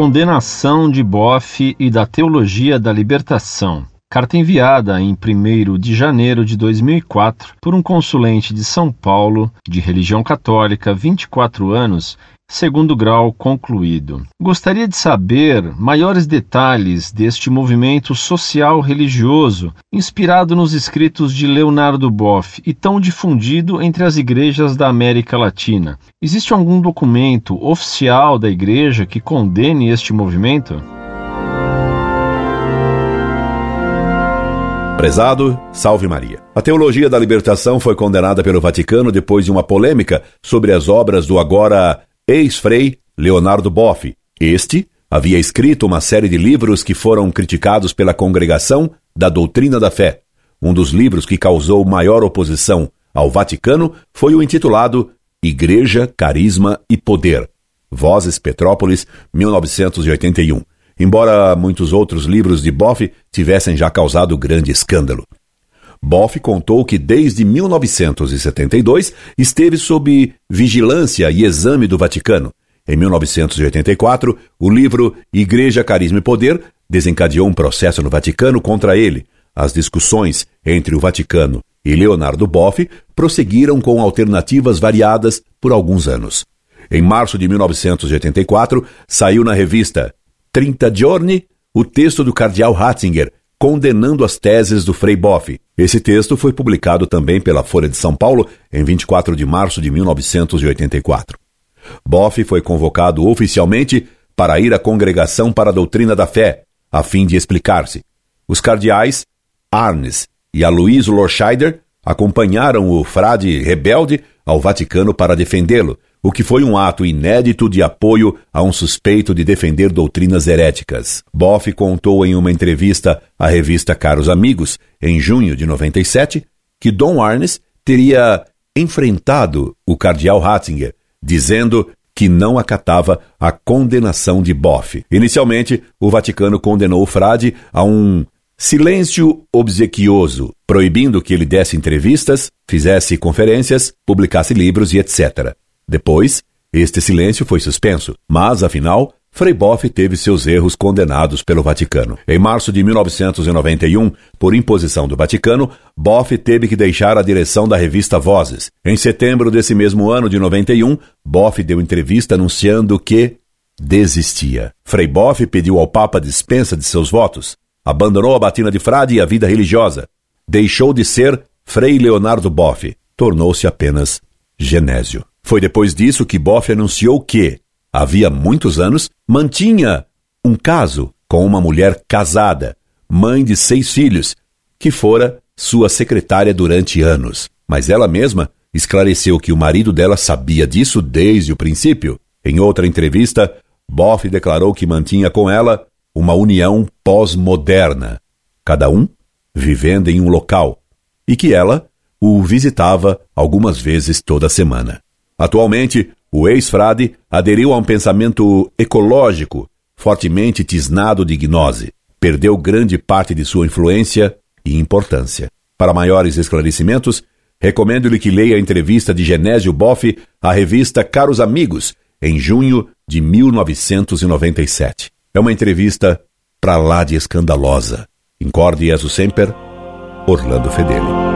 Condenação de Boff e da Teologia da Libertação. Carta enviada em 1 de janeiro de 2004 por um consulente de São Paulo, de religião católica, 24 anos, segundo grau concluído. Gostaria de saber maiores detalhes deste movimento social religioso inspirado nos escritos de Leonardo Boff e tão difundido entre as igrejas da América Latina. Existe algum documento oficial da igreja que condene este movimento? Prezado, salve Maria. A teologia da libertação foi condenada pelo Vaticano depois de uma polêmica sobre as obras do agora ex-frei Leonardo Boff. Este havia escrito uma série de livros que foram criticados pela congregação da doutrina da fé. Um dos livros que causou maior oposição ao Vaticano foi o intitulado Igreja, Carisma e Poder. Vozes Petrópolis, 1981. Embora muitos outros livros de Boff tivessem já causado grande escândalo. Boff contou que desde 1972 esteve sob vigilância e exame do Vaticano. Em 1984, o livro Igreja, Carisma e Poder desencadeou um processo no Vaticano contra ele. As discussões entre o Vaticano e Leonardo Boff prosseguiram com alternativas variadas por alguns anos. Em março de 1984, saiu na revista 30 Giorni o texto do cardeal Ratzinger, condenando as teses do Frei Boff. Esse texto foi publicado também pela Folha de São Paulo em 24 de março de 1984. Boff foi convocado oficialmente para ir à Congregação para a Doutrina da Fé, a fim de explicar-se. Os cardeais Arnes e Aloysio Lorscheider acompanharam o frade rebelde ao Vaticano para defendê-lo, o que foi um ato inédito de apoio a um suspeito de defender doutrinas heréticas. Boff contou em uma entrevista à revista Caros Amigos, em junho de 97, que Dom Arnes teria enfrentado o cardeal Ratzinger, dizendo que não acatava a condenação de Boff. Inicialmente, o Vaticano condenou o frade a um silêncio obsequioso, proibindo que ele desse entrevistas, fizesse conferências, publicasse livros e etc. Depois, este silêncio foi suspenso, mas, afinal, Frei Boff teve seus erros condenados pelo Vaticano. Em março de 1991, por imposição do Vaticano, Boff teve que deixar a direção da revista Vozes. Em setembro desse mesmo ano de 91, Boff deu entrevista anunciando que desistia. Frei Boff pediu ao Papa dispensa de seus votos, abandonou a batina de frade e a vida religiosa, deixou de ser Frei Leonardo Boff, tornou-se apenas Genésio. Foi depois disso que Boff anunciou que, havia muitos anos, mantinha um caso com uma mulher casada, mãe de seis filhos, que fora sua secretária durante anos. Mas ela mesma esclareceu que o marido dela sabia disso desde o princípio. Em outra entrevista, Boff declarou que mantinha com ela uma união pós-moderna, cada um vivendo em um local, e que ela o visitava algumas vezes toda semana. Atualmente, o ex-frade aderiu a um pensamento ecológico, fortemente tisnado de gnose. Perdeu grande parte de sua influência e importância. Para maiores esclarecimentos, recomendo-lhe que leia a entrevista de Genésio Boff à revista Caros Amigos, em junho de 1997. É uma entrevista pra lá de escandalosa. Incorde Jesus Semper, Orlando Fedeli.